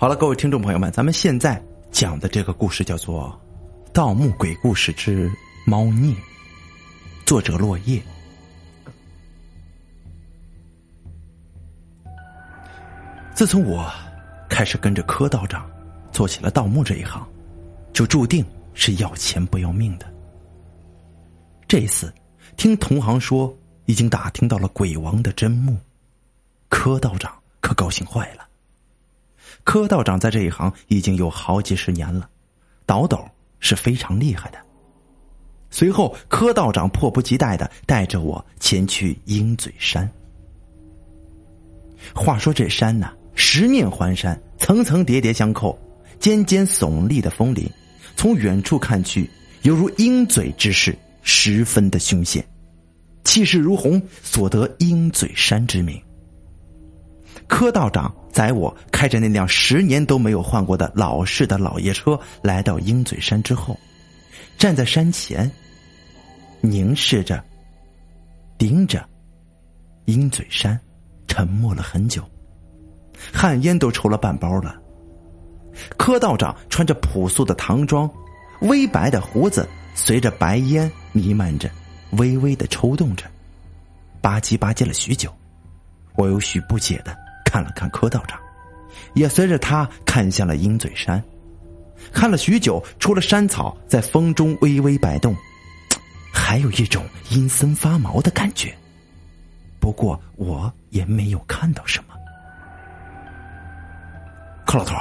好了，各位听众朋友们，咱们现在讲的这个故事叫做《盗墓鬼故事之猫腻》，作者落叶。自从我开始跟着柯道长做起了盗墓这一行，就注定是要钱不要命的。这一次，听同行说已经打听到了鬼王的真墓，柯道长可高兴坏了。柯道长在这一行已经有好几十年了，倒斗是非常厉害的。随后，柯道长迫不及待的带着我前去鹰嘴山。话说这山呢，十面环山，层层叠叠相扣，尖尖耸立的峰林，从远处看去，犹如鹰嘴之势，十分的凶险，气势如虹，所得鹰嘴山之名。柯道长载我开着那辆十年都没有换过的老式的老爷车，来到鹰嘴山之后，站在山前，凝视着，盯着鹰嘴山，沉默了很久，旱烟都抽了半包了。柯道长穿着朴素的唐装，微白的胡子随着白烟弥漫着，微微的抽动着，吧唧吧唧了许久，我有许不解的。看了看柯道长，也随着他看向了鹰嘴山，看了许久，除了山草在风中微微摆动，还有一种阴森发毛的感觉。不过我也没有看到什么。柯老头，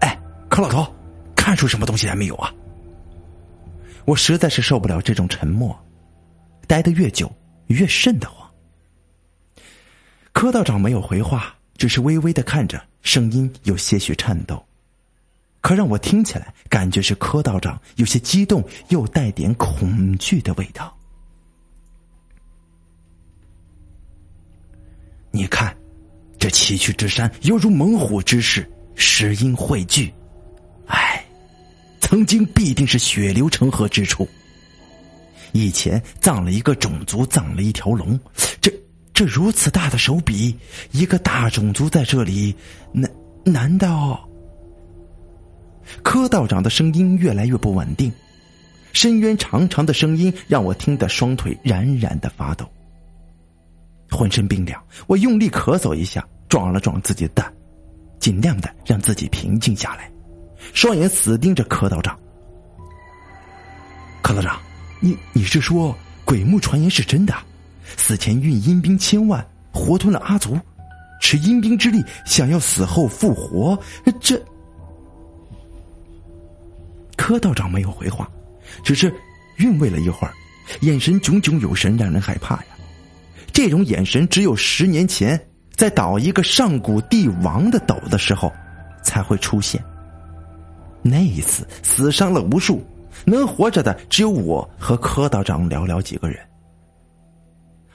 哎，柯老头，看出什么东西来没有啊？我实在是受不了这种沉默，待得越久越瘆得慌。柯道长没有回话。只是微微的看着，声音有些许颤抖，可让我听起来感觉是柯道长有些激动，又带点恐惧的味道。你看，这崎岖之山犹如猛虎之势，石英汇聚，唉，曾经必定是血流成河之处。以前葬了一个种族，葬了一条龙，这。这如此大的手笔，一个大种族在这里，难难道？柯道长的声音越来越不稳定，深渊长长的声音让我听得双腿冉冉的发抖，浑身冰凉。我用力咳嗽一下，壮了壮自己的胆，尽量的让自己平静下来，双眼死盯着柯道长。柯道长，你你是说鬼墓传言是真的？死前运阴兵千万，活吞了阿族，持阴兵之力，想要死后复活。这柯道长没有回话，只是韵味了一会儿，眼神炯炯有神，让人害怕呀。这种眼神只有十年前在倒一个上古帝王的斗的时候才会出现。那一次死伤了无数，能活着的只有我和柯道长寥寥几个人。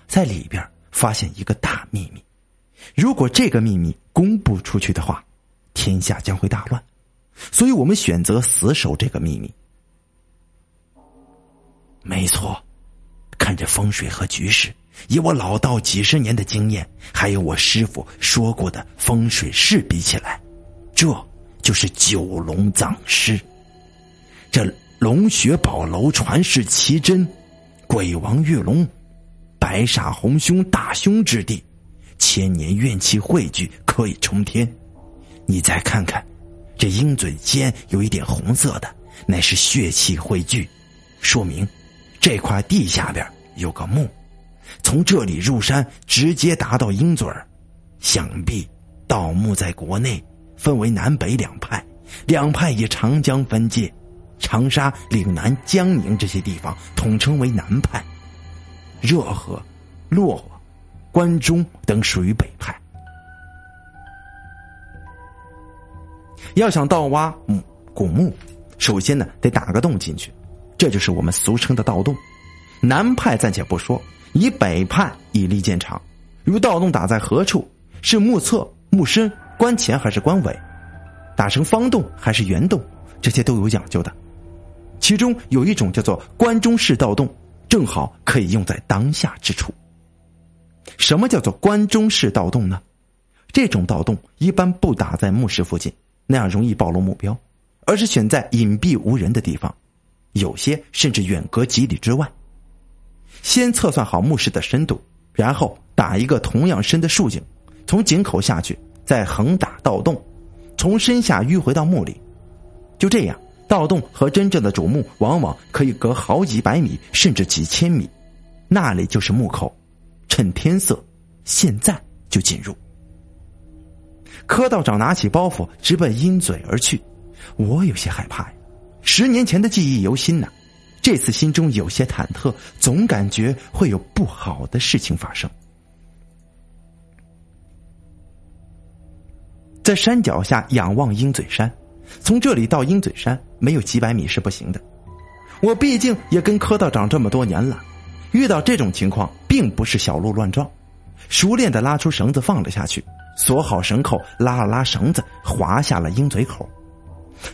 在里边发现一个大秘密，如果这个秘密公布出去的话，天下将会大乱，所以我们选择死守这个秘密。没错，看着风水和局势，以我老道几十年的经验，还有我师傅说过的风水事比起来，这就是九龙藏尸。这龙穴宝楼传世奇珍，鬼王玉龙。白煞红凶大凶之地，千年怨气汇聚，可以冲天。你再看看，这鹰嘴尖有一点红色的，乃是血气汇聚，说明这块地下边有个墓。从这里入山，直接达到鹰嘴儿。想必盗墓在国内分为南北两派，两派以长江分界，长沙、岭南、江宁这些地方统称为南派。热河、洛河、关中等属于北派。要想盗挖墓古墓，首先呢得打个洞进去，这就是我们俗称的盗洞。南派暂且不说，以北派以立见长。如盗洞打在何处，是墓侧、墓深、棺前还是棺尾，打成方洞还是圆洞，这些都有讲究的。其中有一种叫做关中式盗洞。正好可以用在当下之处。什么叫做关中式盗洞呢？这种盗洞一般不打在墓室附近，那样容易暴露目标，而是选在隐蔽无人的地方，有些甚至远隔几里之外。先测算好墓室的深度，然后打一个同样深的竖井，从井口下去，再横打盗洞，从身下迂回到墓里。就这样，盗洞和真正的主墓往往可以隔好几百米，甚至几千米，那里就是墓口。趁天色，现在就进入。柯道长拿起包袱，直奔鹰嘴而去。我有些害怕呀，十年前的记忆犹新呢。这次心中有些忐忑，总感觉会有不好的事情发生。在山脚下仰望鹰嘴山，从这里到鹰嘴山没有几百米是不行的。我毕竟也跟柯道长这么多年了，遇到这种情况并不是小鹿乱撞，熟练的拉出绳子放了下去，锁好绳扣，拉了拉绳子，滑下了鹰嘴口。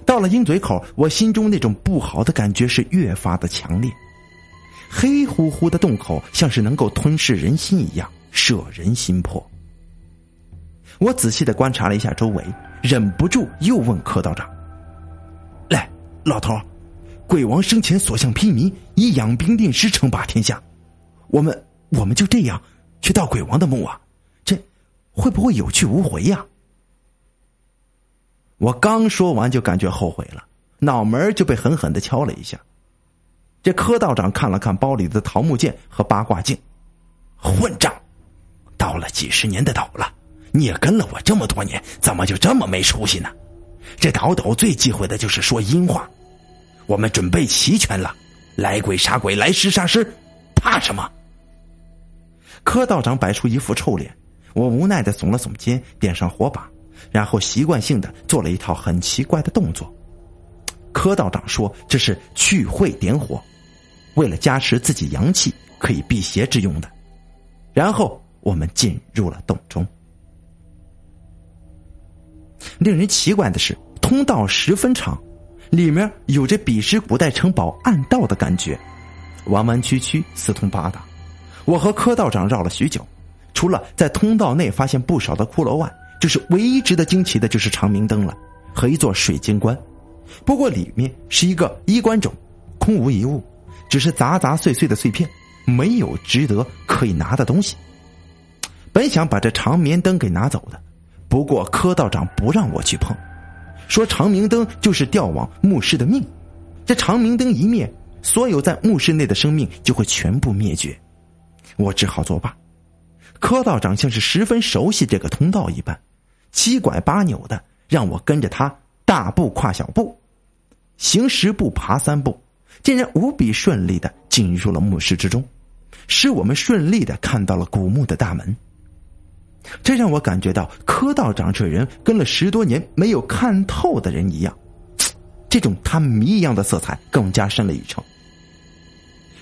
到了鹰嘴口，我心中那种不好的感觉是越发的强烈。黑乎乎的洞口像是能够吞噬人心一样，摄人心魄。我仔细的观察了一下周围，忍不住又问柯道长：“来，老头，鬼王生前所向披靡，以养兵定师称霸天下。我们我们就这样去盗鬼王的墓啊？这会不会有去无回呀？”我刚说完，就感觉后悔了，脑门就被狠狠的敲了一下。这柯道长看了看包里的桃木剑和八卦镜，混账！盗了几十年的斗了，你也跟了我这么多年，怎么就这么没出息呢？这倒斗最忌讳的就是说阴话。我们准备齐全了，来鬼杀鬼，来尸杀尸，怕什么？柯道长摆出一副臭脸，我无奈的耸了耸肩，点上火把。然后习惯性的做了一套很奇怪的动作。柯道长说：“这是去秽点火，为了加持自己阳气，可以辟邪之用的。”然后我们进入了洞中。令人奇怪的是，通道十分长，里面有着彼时古代城堡暗道的感觉，弯弯曲曲，四通八达。我和柯道长绕了许久，除了在通道内发现不少的骷髅外，就是唯一值得惊奇的，就是长明灯了，和一座水晶棺。不过里面是一个衣冠冢，空无一物，只是杂杂碎碎的碎片，没有值得可以拿的东西。本想把这长明灯给拿走的，不过柯道长不让我去碰，说长明灯就是调往墓室的命，这长明灯一灭，所有在墓室内的生命就会全部灭绝。我只好作罢。柯道长像是十分熟悉这个通道一般。七拐八扭的，让我跟着他大步跨小步，行十步爬三步，竟然无比顺利的进入了墓室之中，使我们顺利的看到了古墓的大门。这让我感觉到柯道长这人跟了十多年没有看透的人一样，这种他谜一样的色彩更加深了一层，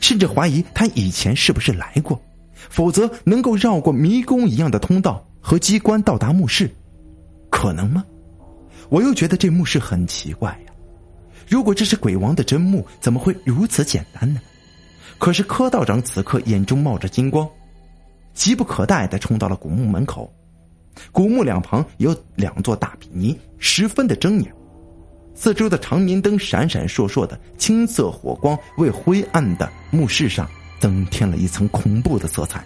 甚至怀疑他以前是不是来过，否则能够绕过迷宫一样的通道和机关到达墓室。可能吗？我又觉得这墓室很奇怪呀。如果这是鬼王的真墓，怎么会如此简单呢？可是柯道长此刻眼中冒着金光，急不可待的冲到了古墓门口。古墓两旁有两座大比尼，十分的狰狞。四周的长明灯闪闪烁烁的青色火光，为灰暗的墓室上增添了一层恐怖的色彩。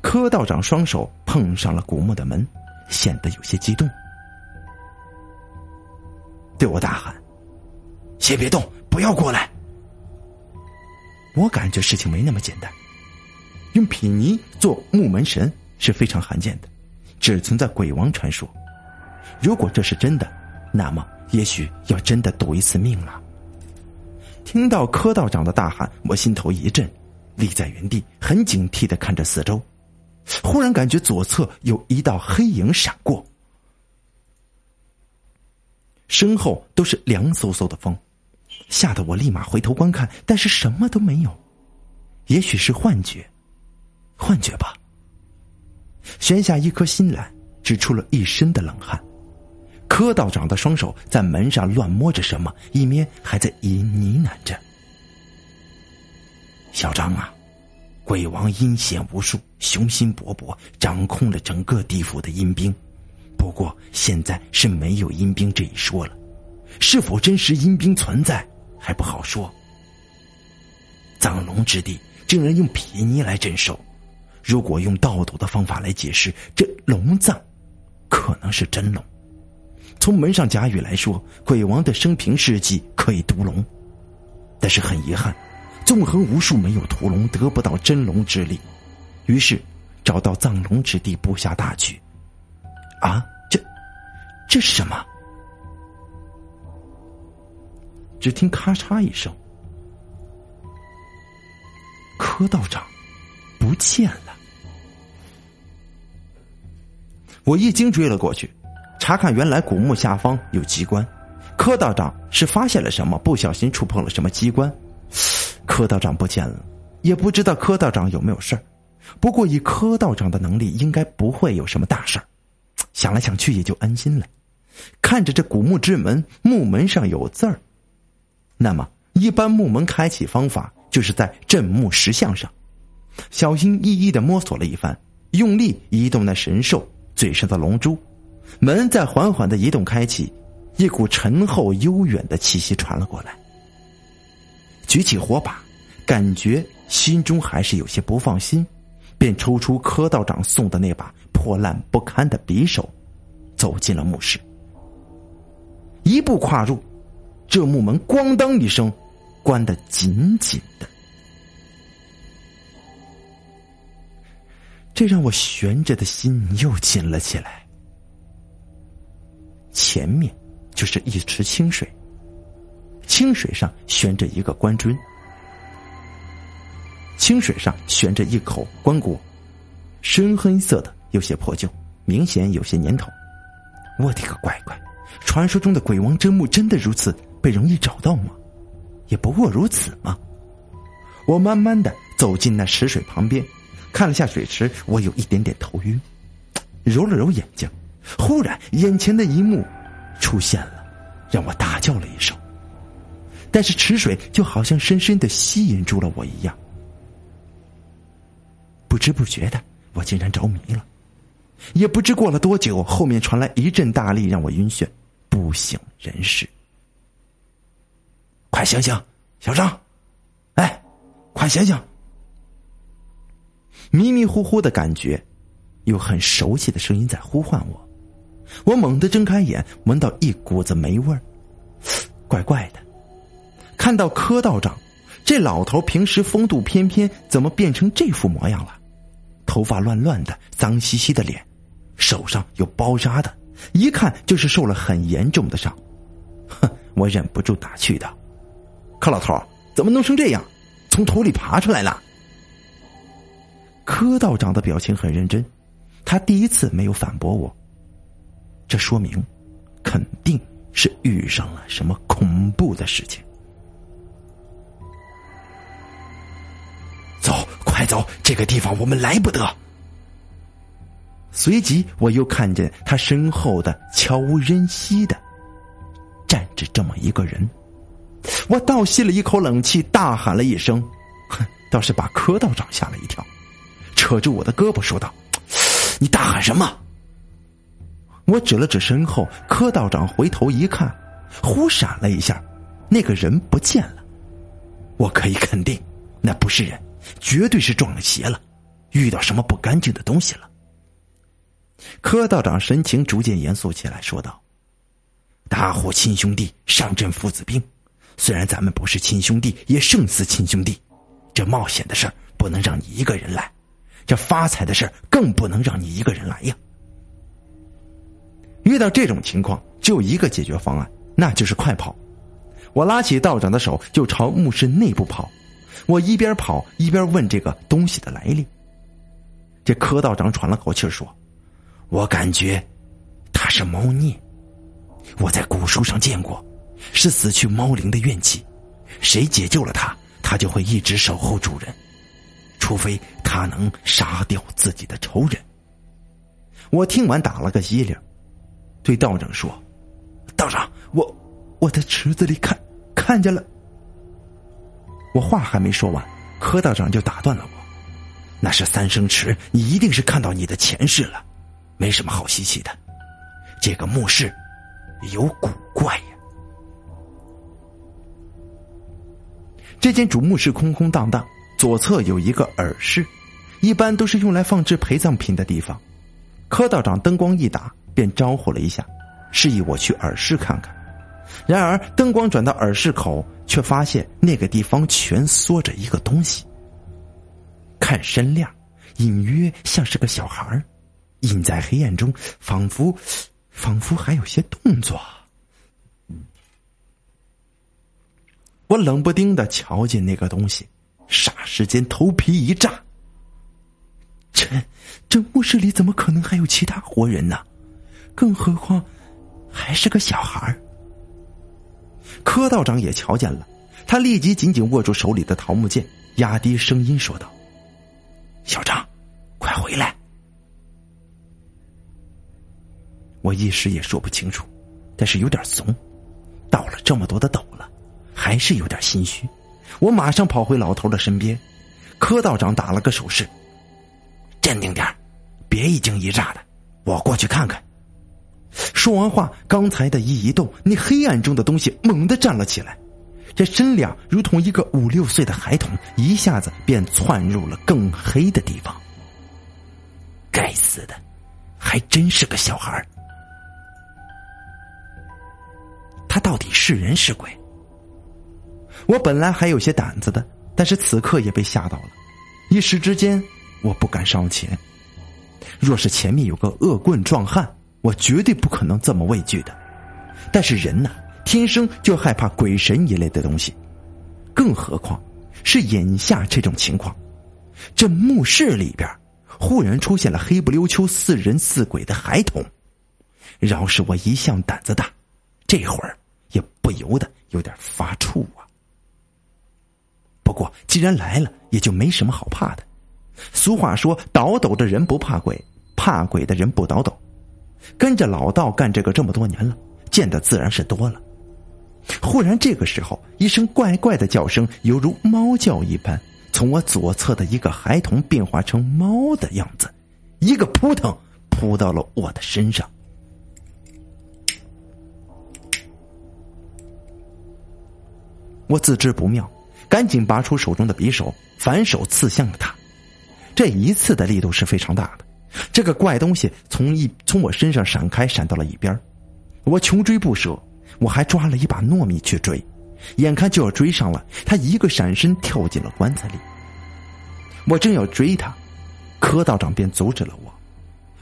柯道长双手碰上了古墓的门。显得有些激动，对我大喊：“先别动，不要过来！”我感觉事情没那么简单。用品尼做木门神是非常罕见的，只存在鬼王传说。如果这是真的，那么也许要真的赌一次命了。听到柯道长的大喊，我心头一震，立在原地，很警惕的看着四周。忽然感觉左侧有一道黑影闪过，身后都是凉飕飕的风，吓得我立马回头观看，但是什么都没有。也许是幻觉，幻觉吧。悬下一颗心来，只出了一身的冷汗。柯道长的双手在门上乱摸着什么，一面还在隐呢喃着：“小张啊。”鬼王阴险无数，雄心勃勃，掌控了整个地府的阴兵。不过现在是没有阴兵这一说了，是否真实阴兵存在还不好说。藏龙之地竟然用皮泥来镇守，如果用道斗的方法来解释，这龙藏可能是真龙。从门上甲语来说，鬼王的生平事迹可以屠龙，但是很遗憾，纵横无数没有屠龙，得不到真龙之力。于是找到藏龙之地布下大局。啊，这这是什么？只听咔嚓一声。柯道长不见了，我一惊追了过去，查看原来古墓下方有机关，柯道长是发现了什么，不小心触碰了什么机关，柯道长不见了，也不知道柯道长有没有事儿，不过以柯道长的能力，应该不会有什么大事儿，想来想去也就安心了。看着这古墓之门，木门上有字儿，那么一般木门开启方法。就是在镇墓石像上，小心翼翼的摸索了一番，用力移动那神兽嘴上的龙珠，门在缓缓的移动开启，一股沉厚悠远的气息传了过来。举起火把，感觉心中还是有些不放心，便抽出柯道长送的那把破烂不堪的匕首，走进了墓室。一步跨入，这木门咣当一声。关得紧紧的，这让我悬着的心又紧了起来。前面就是一池清水，清水上悬着一个棺尊，清水上悬着一口棺椁，深黑色的，有些破旧，明显有些年头。我的个乖乖！传说中的鬼王真墓真的如此被容易找到吗？也不过如此嘛。我慢慢的走进那池水旁边，看了下水池，我有一点点头晕，揉了揉眼睛，忽然眼前的一幕出现了，让我大叫了一声。但是池水就好像深深的吸引住了我一样，不知不觉的，我竟然着迷了。也不知过了多久，后面传来一阵大力，让我晕眩，不省人事。快醒醒，小张！哎，快醒醒！迷迷糊糊的感觉，有很熟悉的声音在呼唤我。我猛地睁开眼，闻到一股子霉味儿，怪怪的。看到柯道长，这老头平时风度翩翩，怎么变成这副模样了？头发乱乱的，脏兮兮的脸，手上有包扎的，一看就是受了很严重的伤。哼，我忍不住打趣道。柯老头怎么弄成这样？从土里爬出来了。柯道长的表情很认真，他第一次没有反驳我。这说明，肯定是遇上了什么恐怖的事情。走，快走！这个地方我们来不得。随即，我又看见他身后的悄无人息的站着这么一个人。我倒吸了一口冷气，大喊了一声，哼，倒是把柯道长吓了一跳，扯住我的胳膊说道：“你大喊什么？”我指了指身后，柯道长回头一看，忽闪了一下，那个人不见了。我可以肯定，那不是人，绝对是撞了邪了，遇到什么不干净的东西了。柯道长神情逐渐严肃起来，说道：“大伙亲兄弟上阵父子兵。”虽然咱们不是亲兄弟，也胜似亲兄弟。这冒险的事儿不能让你一个人来，这发财的事更不能让你一个人来呀。遇到这种情况，只有一个解决方案，那就是快跑。我拉起道长的手，就朝墓室内部跑。我一边跑一边问这个东西的来历。这柯道长喘了口气说：“我感觉他是猫腻，我在古书上见过。”是死去猫灵的怨气，谁解救了他，他就会一直守候主人，除非他能杀掉自己的仇人。我听完打了个激灵，对道长说：“道长，我我在池子里看看见了。”我话还没说完，柯道长就打断了我：“那是三生池，你一定是看到你的前世了，没什么好稀奇的。这个墓室有古怪呀。这间主墓室空空荡荡，左侧有一个耳室，一般都是用来放置陪葬品的地方。柯道长灯光一打，便招呼了一下，示意我去耳室看看。然而灯光转到耳室口，却发现那个地方蜷缩着一个东西。看身量，隐约像是个小孩隐在黑暗中，仿佛，仿佛还有些动作。我冷不丁的瞧见那个东西，霎时间头皮一炸。这这墓室里怎么可能还有其他活人呢？更何况还是个小孩儿柯道长也瞧见了，他立即紧紧握住手里的桃木剑，压低声音说道：“小张，快回来！”我一时也说不清楚，但是有点怂。到了这么多的斗了，还是有点心虚。我马上跑回老头的身边，柯道长打了个手势。镇定点别一惊一乍的，我过去看看。说完话，刚才的一移动，那黑暗中的东西猛地站了起来，这身量如同一个五六岁的孩童，一下子便窜入了更黑的地方。该死的，还真是个小孩他到底是人是鬼？我本来还有些胆子的，但是此刻也被吓到了，一时之间。我不敢上前。若是前面有个恶棍壮汉，我绝对不可能这么畏惧的。但是人呐，天生就害怕鬼神一类的东西，更何况是眼下这种情况。这墓室里边忽然出现了黑不溜秋、似人似鬼的孩童，饶是我一向胆子大，这会儿也不由得有点发怵啊。不过既然来了，也就没什么好怕的。俗话说：“倒斗的人不怕鬼，怕鬼的人不倒斗。”跟着老道干这个这么多年了，见的自然是多了。忽然这个时候，一声怪怪的叫声，犹如猫叫一般，从我左侧的一个孩童变化成猫的样子，一个扑腾扑到了我的身上。我自知不妙，赶紧拔出手中的匕首，反手刺向了他。这一次的力度是非常大的，这个怪东西从一从我身上闪开，闪到了一边我穷追不舍，我还抓了一把糯米去追，眼看就要追上了，他一个闪身跳进了棺材里。我正要追他，柯道长便阻止了我。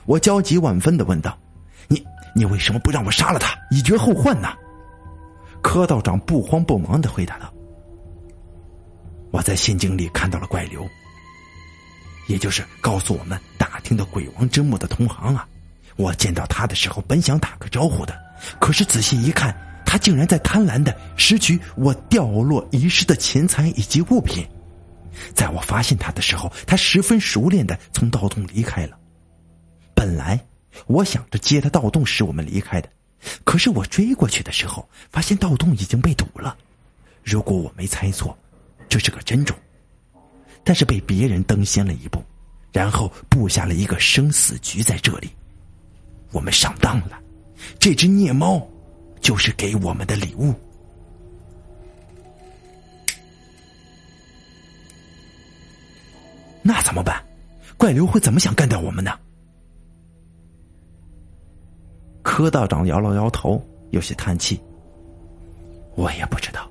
我焦急万分的问道：“你你为什么不让我杀了他，以绝后患呢？”柯道长不慌不忙的回答道：“我在仙境里看到了怪流。”也就是告诉我们打听的鬼王之墓的同行啊，我见到他的时候，本想打个招呼的，可是仔细一看，他竟然在贪婪的拾取我掉落遗失的钱财以及物品。在我发现他的时候，他十分熟练的从盗洞离开了。本来我想着接他盗洞使我们离开的，可是我追过去的时候，发现盗洞已经被堵了。如果我没猜错，这是个真种。但是被别人登先了一步，然后布下了一个生死局在这里，我们上当了。这只孽猫就是给我们的礼物。那怎么办？怪流会怎么想干掉我们呢？柯道长摇了摇头，有些叹气。我也不知道，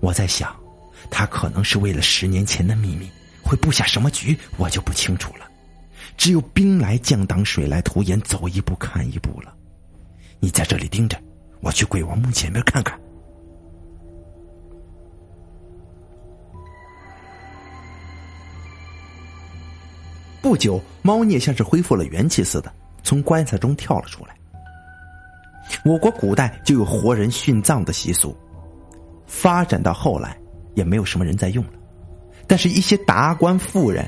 我在想。他可能是为了十年前的秘密，会布下什么局，我就不清楚了。只有兵来将挡，水来土掩，走一步看一步了。你在这里盯着，我去鬼王墓前面看看。不久，猫孽像是恢复了元气似的，从棺材中跳了出来。我国古代就有活人殉葬的习俗，发展到后来。也没有什么人在用了，但是，一些达官富人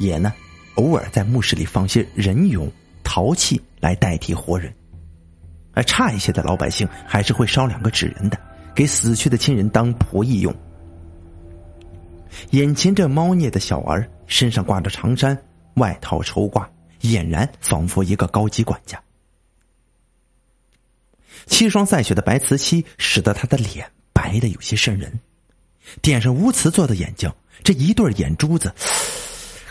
也呢，偶尔在墓室里放些人俑、陶器来代替活人，而差一些的老百姓还是会烧两个纸人的，给死去的亲人当仆役用。眼前这猫腻的小儿身上挂着长衫，外套绸褂，俨然仿佛一个高级管家。七霜赛雪的白瓷漆使得他的脸白的有些瘆人，点上无瓷做的眼睛，这一对眼珠子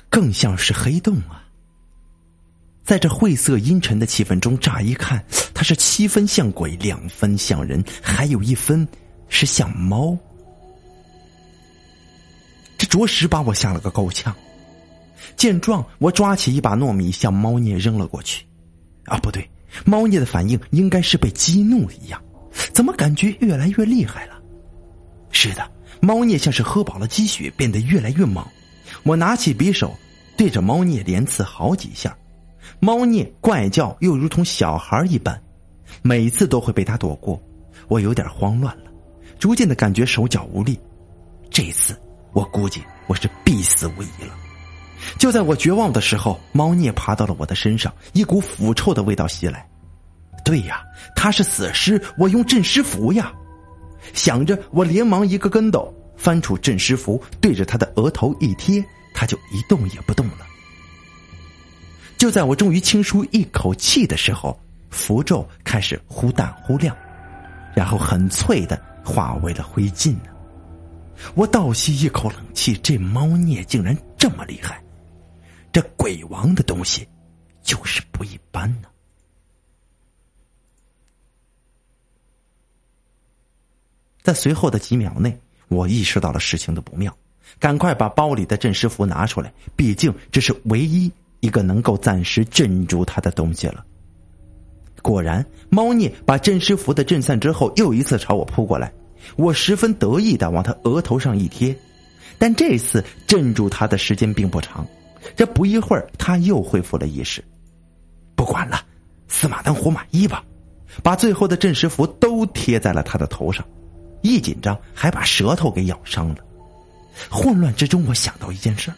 更像是黑洞啊！在这晦涩阴沉的气氛中，乍一看，他是七分像鬼，两分像人，还有一分是像猫。这着实把我吓了个够呛。见状，我抓起一把糯米向猫聂扔了过去。啊，不对，猫聂的反应应该是被激怒了一样，怎么感觉越来越厉害了？是的，猫聂像是喝饱了鸡血，变得越来越猛。我拿起匕首，对着猫聂连刺好几下。猫聂怪叫，又如同小孩一般，每次都会被他躲过。我有点慌乱了，逐渐的感觉手脚无力。这次我估计我是必死无疑了。就在我绝望的时候，猫聂爬到了我的身上，一股腐臭的味道袭来。对呀，他是死尸，我用镇尸符呀！想着，我连忙一个跟斗，翻出镇尸符，对着他的额头一贴，他就一动也不动了。就在我终于轻舒一口气的时候，符咒开始忽淡忽亮，然后很脆的化为了灰烬呢。我倒吸一口冷气，这猫孽竟然这么厉害，这鬼王的东西就是不一般呢。在随后的几秒内，我意识到了事情的不妙，赶快把包里的镇尸符拿出来，毕竟这是唯一。一个能够暂时镇住他的东西了。果然，猫聂把镇尸符的震散之后，又一次朝我扑过来。我十分得意的往他额头上一贴，但这次镇住他的时间并不长。这不一会儿，他又恢复了意识。不管了，死马当活马医吧，把最后的镇尸符都贴在了他的头上。一紧张，还把舌头给咬伤了。混乱之中，我想到一件事。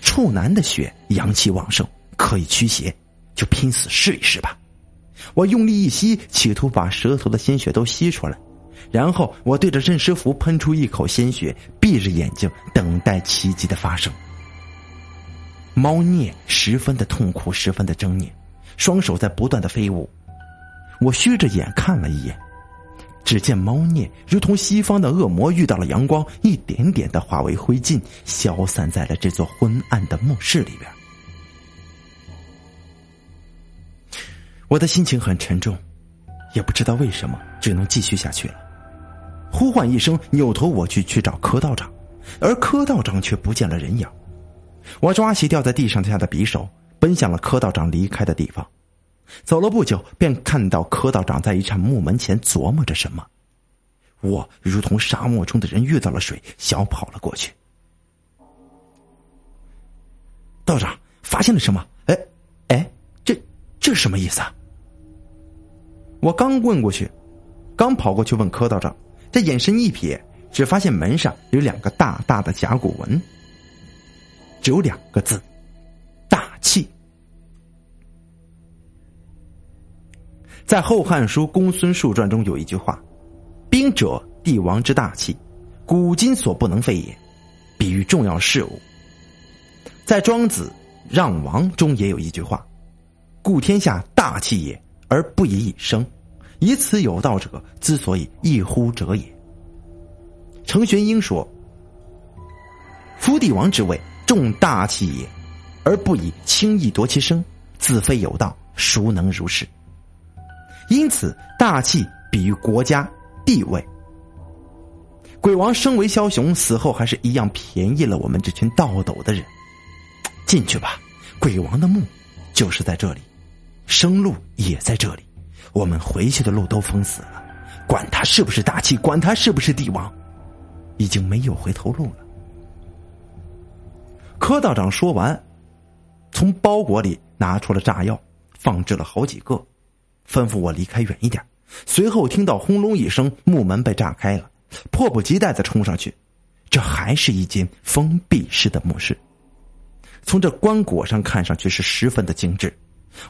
处男的血阳气旺盛，可以驱邪，就拼死试一试吧。我用力一吸，企图把舌头的鲜血都吸出来，然后我对着镇尸符喷出一口鲜血，闭着眼睛等待奇迹的发生。猫孽十分的痛苦，十分的狰狞，双手在不断的飞舞。我虚着眼看了一眼。只见猫孽如同西方的恶魔遇到了阳光，一点点的化为灰烬，消散在了这座昏暗的墓室里边。我的心情很沉重，也不知道为什么，只能继续下去了。呼唤一声，扭头我去去找柯道长，而柯道长却不见了人影。我抓起掉在地上下的匕首，奔向了柯道长离开的地方。走了不久，便看到柯道长在一扇木门前琢磨着什么。我如同沙漠中的人遇到了水，小跑了过去。道长发现了什么？哎，哎，这这什么意思啊？我刚问过去，刚跑过去问柯道长，这眼神一瞥，只发现门上有两个大大的甲骨文，只有两个字：大气。在《后汉书·公孙述传》中有一句话：“兵者，帝王之大器，古今所不能废也。”比喻重要事物。在《庄子·让王》中也有一句话：“故天下大器也，而不以以生。以此有道者，之所以异乎者也。”程玄英说：“夫帝王之位，重大器也，而不以轻易夺其生，自非有道，孰能如是？”因此，大气比喻国家地位。鬼王生为枭雄，死后还是一样便宜了我们这群倒斗的人。进去吧，鬼王的墓就是在这里，生路也在这里，我们回去的路都封死了。管他是不是大气，管他是不是帝王，已经没有回头路了。柯道长说完，从包裹里拿出了炸药，放置了好几个。吩咐我离开远一点，随后听到轰隆一声，木门被炸开了，迫不及待的冲上去。这还是一间封闭式的墓室，从这棺椁上看上去是十分的精致。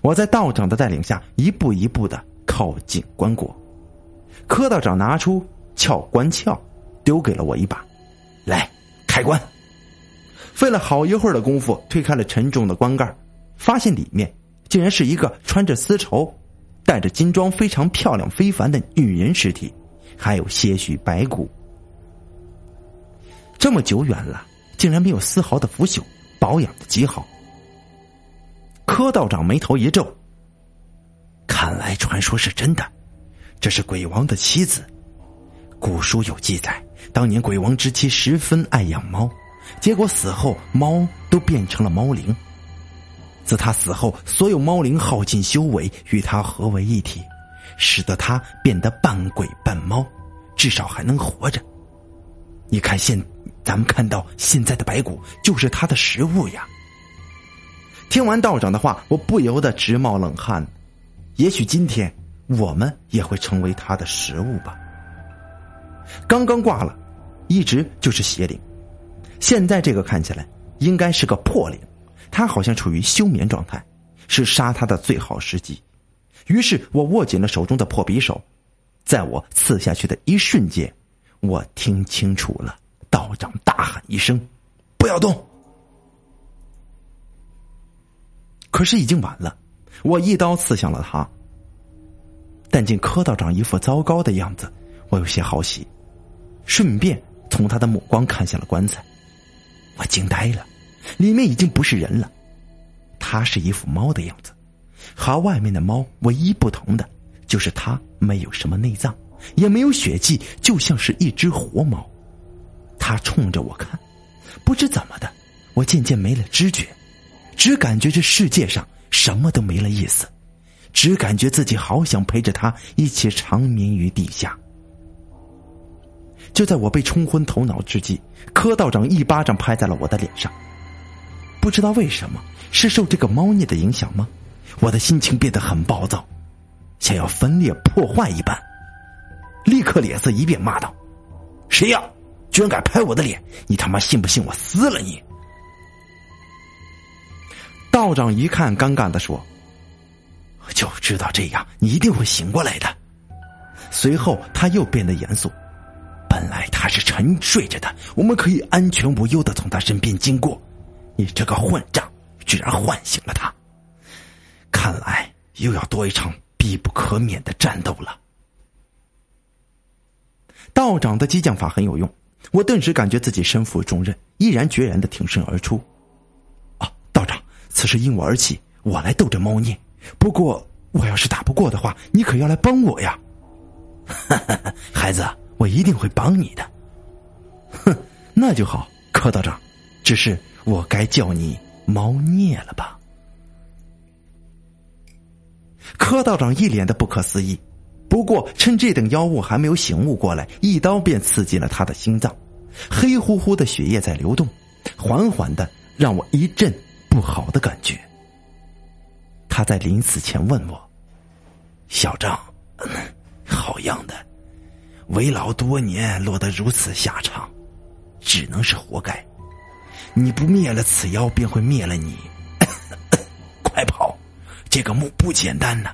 我在道长的带领下，一步一步的靠近棺椁。柯道长拿出撬棺撬，丢给了我一把，来开棺。费了好一会儿的功夫，推开了沉重的棺盖，发现里面竟然是一个穿着丝绸。带着金装非常漂亮非凡的女人尸体，还有些许白骨。这么久远了，竟然没有丝毫的腐朽，保养的极好。柯道长眉头一皱，看来传说是真的，这是鬼王的妻子。古书有记载，当年鬼王之妻十分爱养猫，结果死后猫都变成了猫灵。自他死后，所有猫灵耗尽修为，与他合为一体，使得他变得半鬼半猫，至少还能活着。你看现，咱们看到现在的白骨就是他的食物呀。听完道长的话，我不由得直冒冷汗。也许今天我们也会成为他的食物吧。刚刚挂了，一直就是邪灵，现在这个看起来应该是个破灵。他好像处于休眠状态，是杀他的最好时机。于是我握紧了手中的破匕首，在我刺下去的一瞬间，我听清楚了道长大喊一声：“不要动！”可是已经晚了，我一刀刺向了他。但见柯道长一副糟糕的样子，我有些好奇，顺便从他的目光看向了棺材，我惊呆了。里面已经不是人了，它是一副猫的样子，和外面的猫唯一不同的就是它没有什么内脏，也没有血迹，就像是一只活猫。它冲着我看，不知怎么的，我渐渐没了知觉，只感觉这世界上什么都没了意思，只感觉自己好想陪着它一起长眠于地下。就在我被冲昏头脑之际，柯道长一巴掌拍在了我的脸上。不知道为什么是受这个猫腻的影响吗？我的心情变得很暴躁，想要分裂破坏一般，立刻脸色一变，骂道：“谁呀？居然敢拍我的脸！你他妈信不信我撕了你？”道长一看，尴尬的说：“就知道这样，你一定会醒过来的。”随后他又变得严肃：“本来他是沉睡着的，我们可以安全无忧的从他身边经过。”你这个混账，居然唤醒了他！看来又要多一场必不可免的战斗了。道长的激将法很有用，我顿时感觉自己身负重任，毅然决然的挺身而出。啊，道长，此事因我而起，我来斗这猫腻。不过我要是打不过的话，你可要来帮我呀！哈 哈孩子，我一定会帮你的。哼，那就好，柯道长。只是。我该叫你猫孽了吧？柯道长一脸的不可思议，不过趁这等妖物还没有醒悟过来，一刀便刺进了他的心脏，黑乎乎的血液在流动，缓缓的让我一阵不好的感觉。他在临死前问我：“小张，好样的，为老多年，落得如此下场，只能是活该。”你不灭了此妖，便会灭了你。快跑！这个墓不简单呐，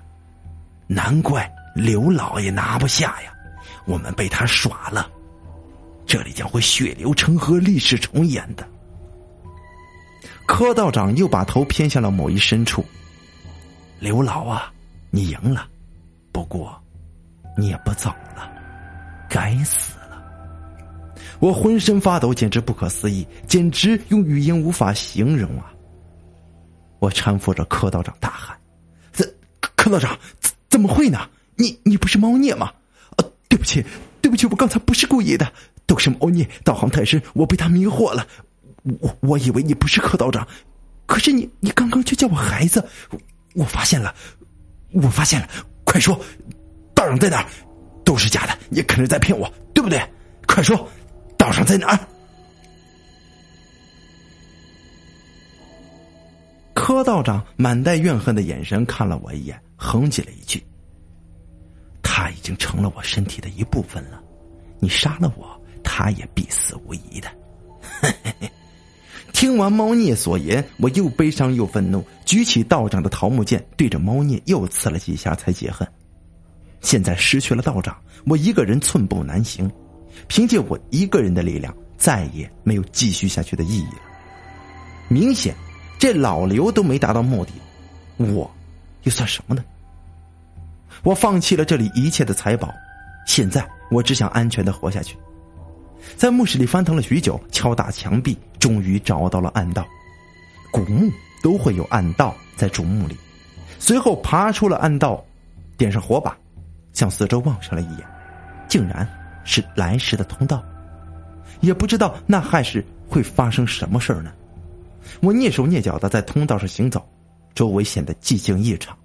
难怪刘老爷拿不下呀。我们被他耍了，这里将会血流成河，历史重演的。柯道长又把头偏向了某一深处。刘老啊，你赢了，不过你也不早了，该死。我浑身发抖，简直不可思议，简直用语言无法形容啊！我搀扶着柯道长大喊：“怎，柯道长，怎怎么会呢？你你不是猫腻吗？啊，对不起，对不起，我刚才不是故意的，都是猫腻，道行太深，我被他迷惑了。我我以为你不是柯道长，可是你你刚刚却叫我孩子，我发现了，我发现了，快说，道长在哪儿？都是假的，你肯定在骗我，对不对？快说！”道上在哪儿？柯道长满带怨恨的眼神看了我一眼，哼唧了一句：“他已经成了我身体的一部分了，你杀了我，他也必死无疑的。” 听完猫聂所言，我又悲伤又愤怒，举起道长的桃木剑，对着猫聂又刺了几下，才解恨。现在失去了道长，我一个人寸步难行。凭借我一个人的力量，再也没有继续下去的意义了。明显，这老刘都没达到目的，我又算什么呢？我放弃了这里一切的财宝，现在我只想安全的活下去。在墓室里翻腾了许久，敲打墙壁，终于找到了暗道。古墓都会有暗道在主墓里。随后爬出了暗道，点上火把，向四周望上了一眼，竟然是来时的通道。也不知道那害时会发生什么事儿呢？我蹑手蹑脚的在通道上行走，周围显得寂静异常。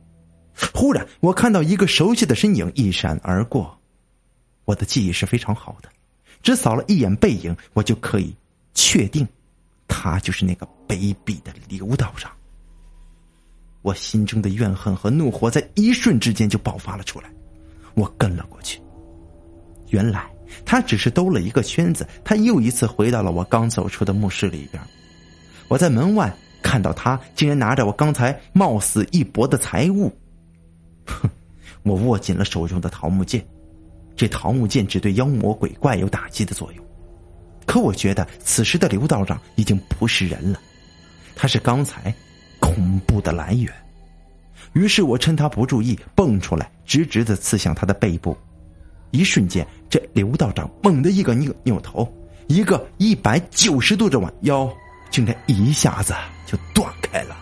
忽然，我看到一个熟悉的身影一闪而过。我的记忆是非常好的，只扫了一眼背影，我就可以确定，他就是那个卑鄙的刘道长。我心中的怨恨和怒火在一瞬之间就爆发了出来。我跟了过去，原来他只是兜了一个圈子，他又一次回到了我刚走出的墓室里边。我在门外看到他，竟然拿着我刚才冒死一搏的财物。哼！我握紧了手中的桃木剑，这桃木剑只对妖魔鬼怪有打击的作用。可我觉得此时的刘道长已经不是人了，他是刚才恐怖的来源。于是我趁他不注意，蹦出来，直直的刺向他的背部。一瞬间，这刘道长猛地一个扭扭头，一个一百九十度的弯腰，竟然一下子就断开了。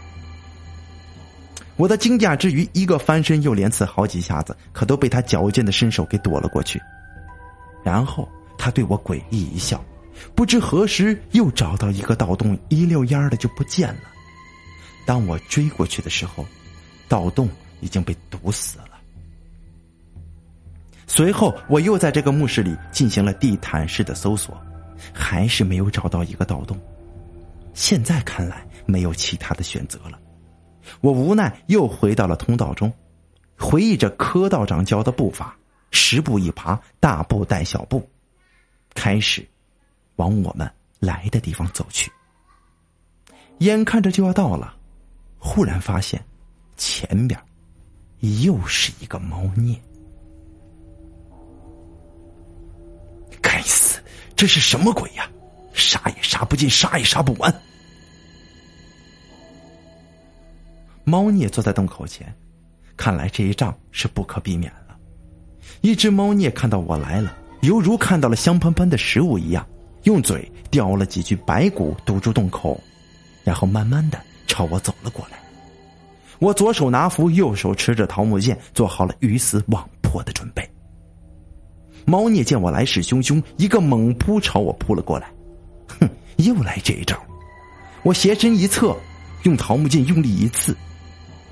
我的惊讶之余，一个翻身又连刺好几下子，可都被他矫健的身手给躲了过去。然后他对我诡异一笑，不知何时又找到一个盗洞，一溜烟的就不见了。当我追过去的时候，盗洞已经被堵死了。随后我又在这个墓室里进行了地毯式的搜索，还是没有找到一个盗洞。现在看来，没有其他的选择了。我无奈又回到了通道中，回忆着柯道长教的步伐，十步一爬，大步带小步，开始往我们来的地方走去。眼看着就要到了，忽然发现前边又是一个猫腻。这是什么鬼呀？杀也杀不尽，杀也杀不完。猫孽坐在洞口前，看来这一仗是不可避免了。一只猫孽看到我来了，犹如看到了香喷喷的食物一样，用嘴叼了几具白骨堵住洞口，然后慢慢的朝我走了过来。我左手拿符，右手持着桃木剑，做好了鱼死网破的准备。猫孽见我来势汹汹，一个猛扑朝我扑了过来。哼，又来这一招！我斜身一侧，用桃木剑用力一刺。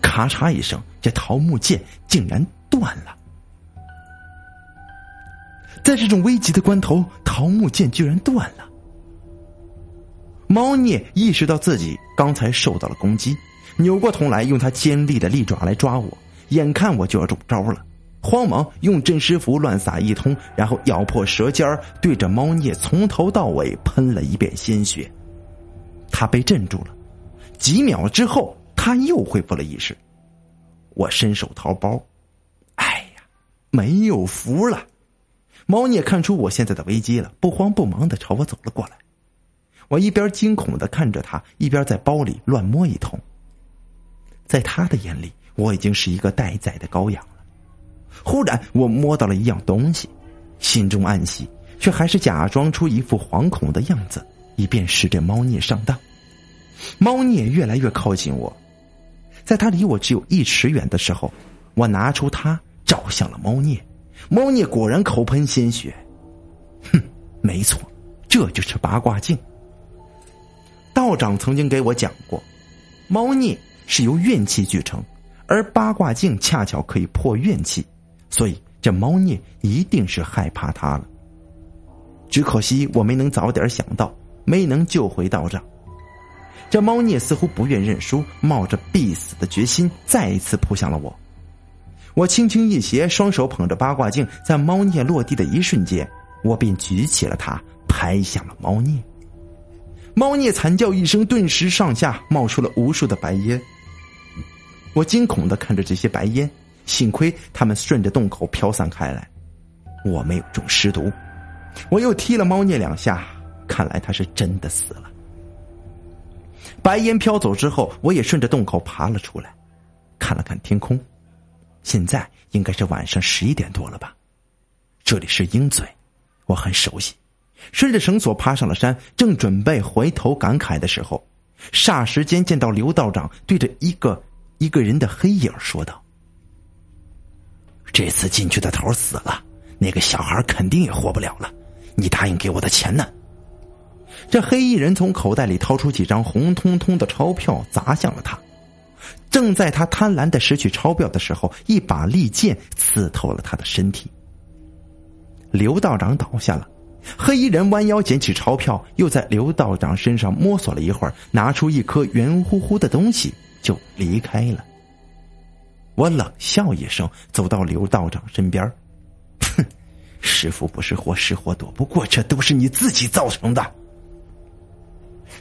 咔嚓一声，这桃木剑竟然断了。在这种危急的关头，桃木剑居然断了。猫孽意识到自己刚才受到了攻击，扭过头来，用他尖利的利爪来抓我。眼看我就要中招了，慌忙用镇尸符乱撒一通，然后咬破舌尖对着猫孽从头到尾喷了一遍鲜血。他被镇住了，几秒之后。他又恢复了意识，我伸手掏包，哎呀，没有符了。猫聂看出我现在的危机了，不慌不忙的朝我走了过来。我一边惊恐的看着他，一边在包里乱摸一通。在他的眼里，我已经是一个待宰的羔羊。忽然，我摸到了一样东西，心中暗喜，却还是假装出一副惶恐的样子，以便使这猫聂上当。猫聂越来越靠近我。在他离我只有一尺远的时候，我拿出它照向了猫孽，猫孽果然口喷鲜血。哼，没错，这就是八卦镜。道长曾经给我讲过，猫腻是由怨气聚成，而八卦镜恰巧可以破怨气，所以这猫孽一定是害怕他了。只可惜我没能早点想到，没能救回道长。这猫孽似乎不愿认输，冒着必死的决心，再一次扑向了我。我轻轻一斜，双手捧着八卦镜，在猫孽落地的一瞬间，我便举起了它，拍向了猫孽。猫孽惨叫一声，顿时上下冒出了无数的白烟。我惊恐的看着这些白烟，幸亏他们顺着洞口飘散开来，我没有中尸毒。我又踢了猫腻两下，看来他是真的死了。白烟飘走之后，我也顺着洞口爬了出来，看了看天空，现在应该是晚上十一点多了吧？这里是鹰嘴，我很熟悉。顺着绳索爬上了山，正准备回头感慨的时候，霎时间见到刘道长对着一个一个人的黑影说道：“这次进去的头死了，那个小孩肯定也活不了了。你答应给我的钱呢？”这黑衣人从口袋里掏出几张红彤彤的钞票，砸向了他。正在他贪婪的拾取钞票的时候，一把利剑刺透了他的身体。刘道长倒下了，黑衣人弯腰捡起钞票，又在刘道长身上摸索了一会儿，拿出一颗圆乎乎的东西就离开了。我冷笑一声，走到刘道长身边，哼，师傅不是祸，是祸躲不过，这都是你自己造成的。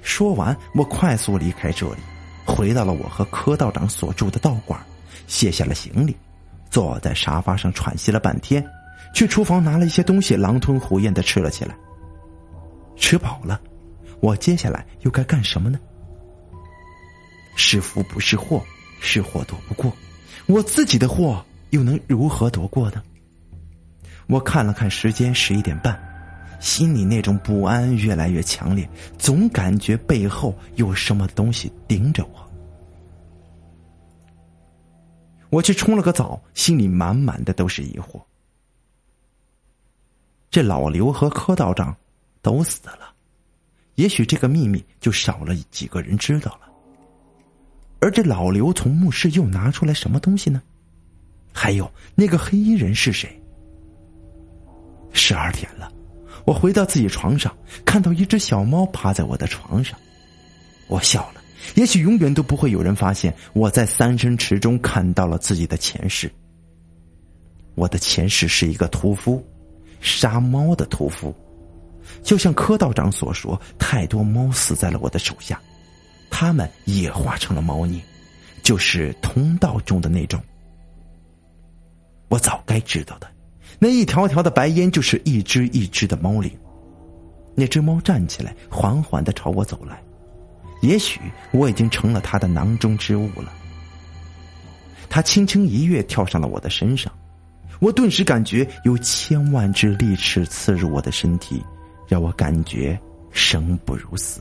说完，我快速离开这里。回到了我和柯道长所住的道馆，卸下了行李，坐在沙发上喘息了半天，去厨房拿了一些东西，狼吞虎咽的吃了起来。吃饱了，我接下来又该干什么呢？是福不是祸，是祸躲不过，我自己的祸又能如何躲过呢？我看了看时间，十一点半。心里那种不安越来越强烈，总感觉背后有什么东西盯着我。我去冲了个澡，心里满满的都是疑惑。这老刘和柯道长都死了，也许这个秘密就少了几个人知道了。而这老刘从墓室又拿出来什么东西呢？还有那个黑衣人是谁？十二点了。我回到自己床上，看到一只小猫趴在我的床上，我笑了。也许永远都不会有人发现我在三生池中看到了自己的前世。我的前世是一个屠夫，杀猫的屠夫。就像柯道长所说，太多猫死在了我的手下，他们也化成了猫腻，就是通道中的那种。我早该知道的。那一条条的白烟，就是一只一只的猫灵。那只猫站起来，缓缓的朝我走来。也许我已经成了它的囊中之物了。它轻轻一跃，跳上了我的身上。我顿时感觉有千万只利齿刺入我的身体，让我感觉生不如死。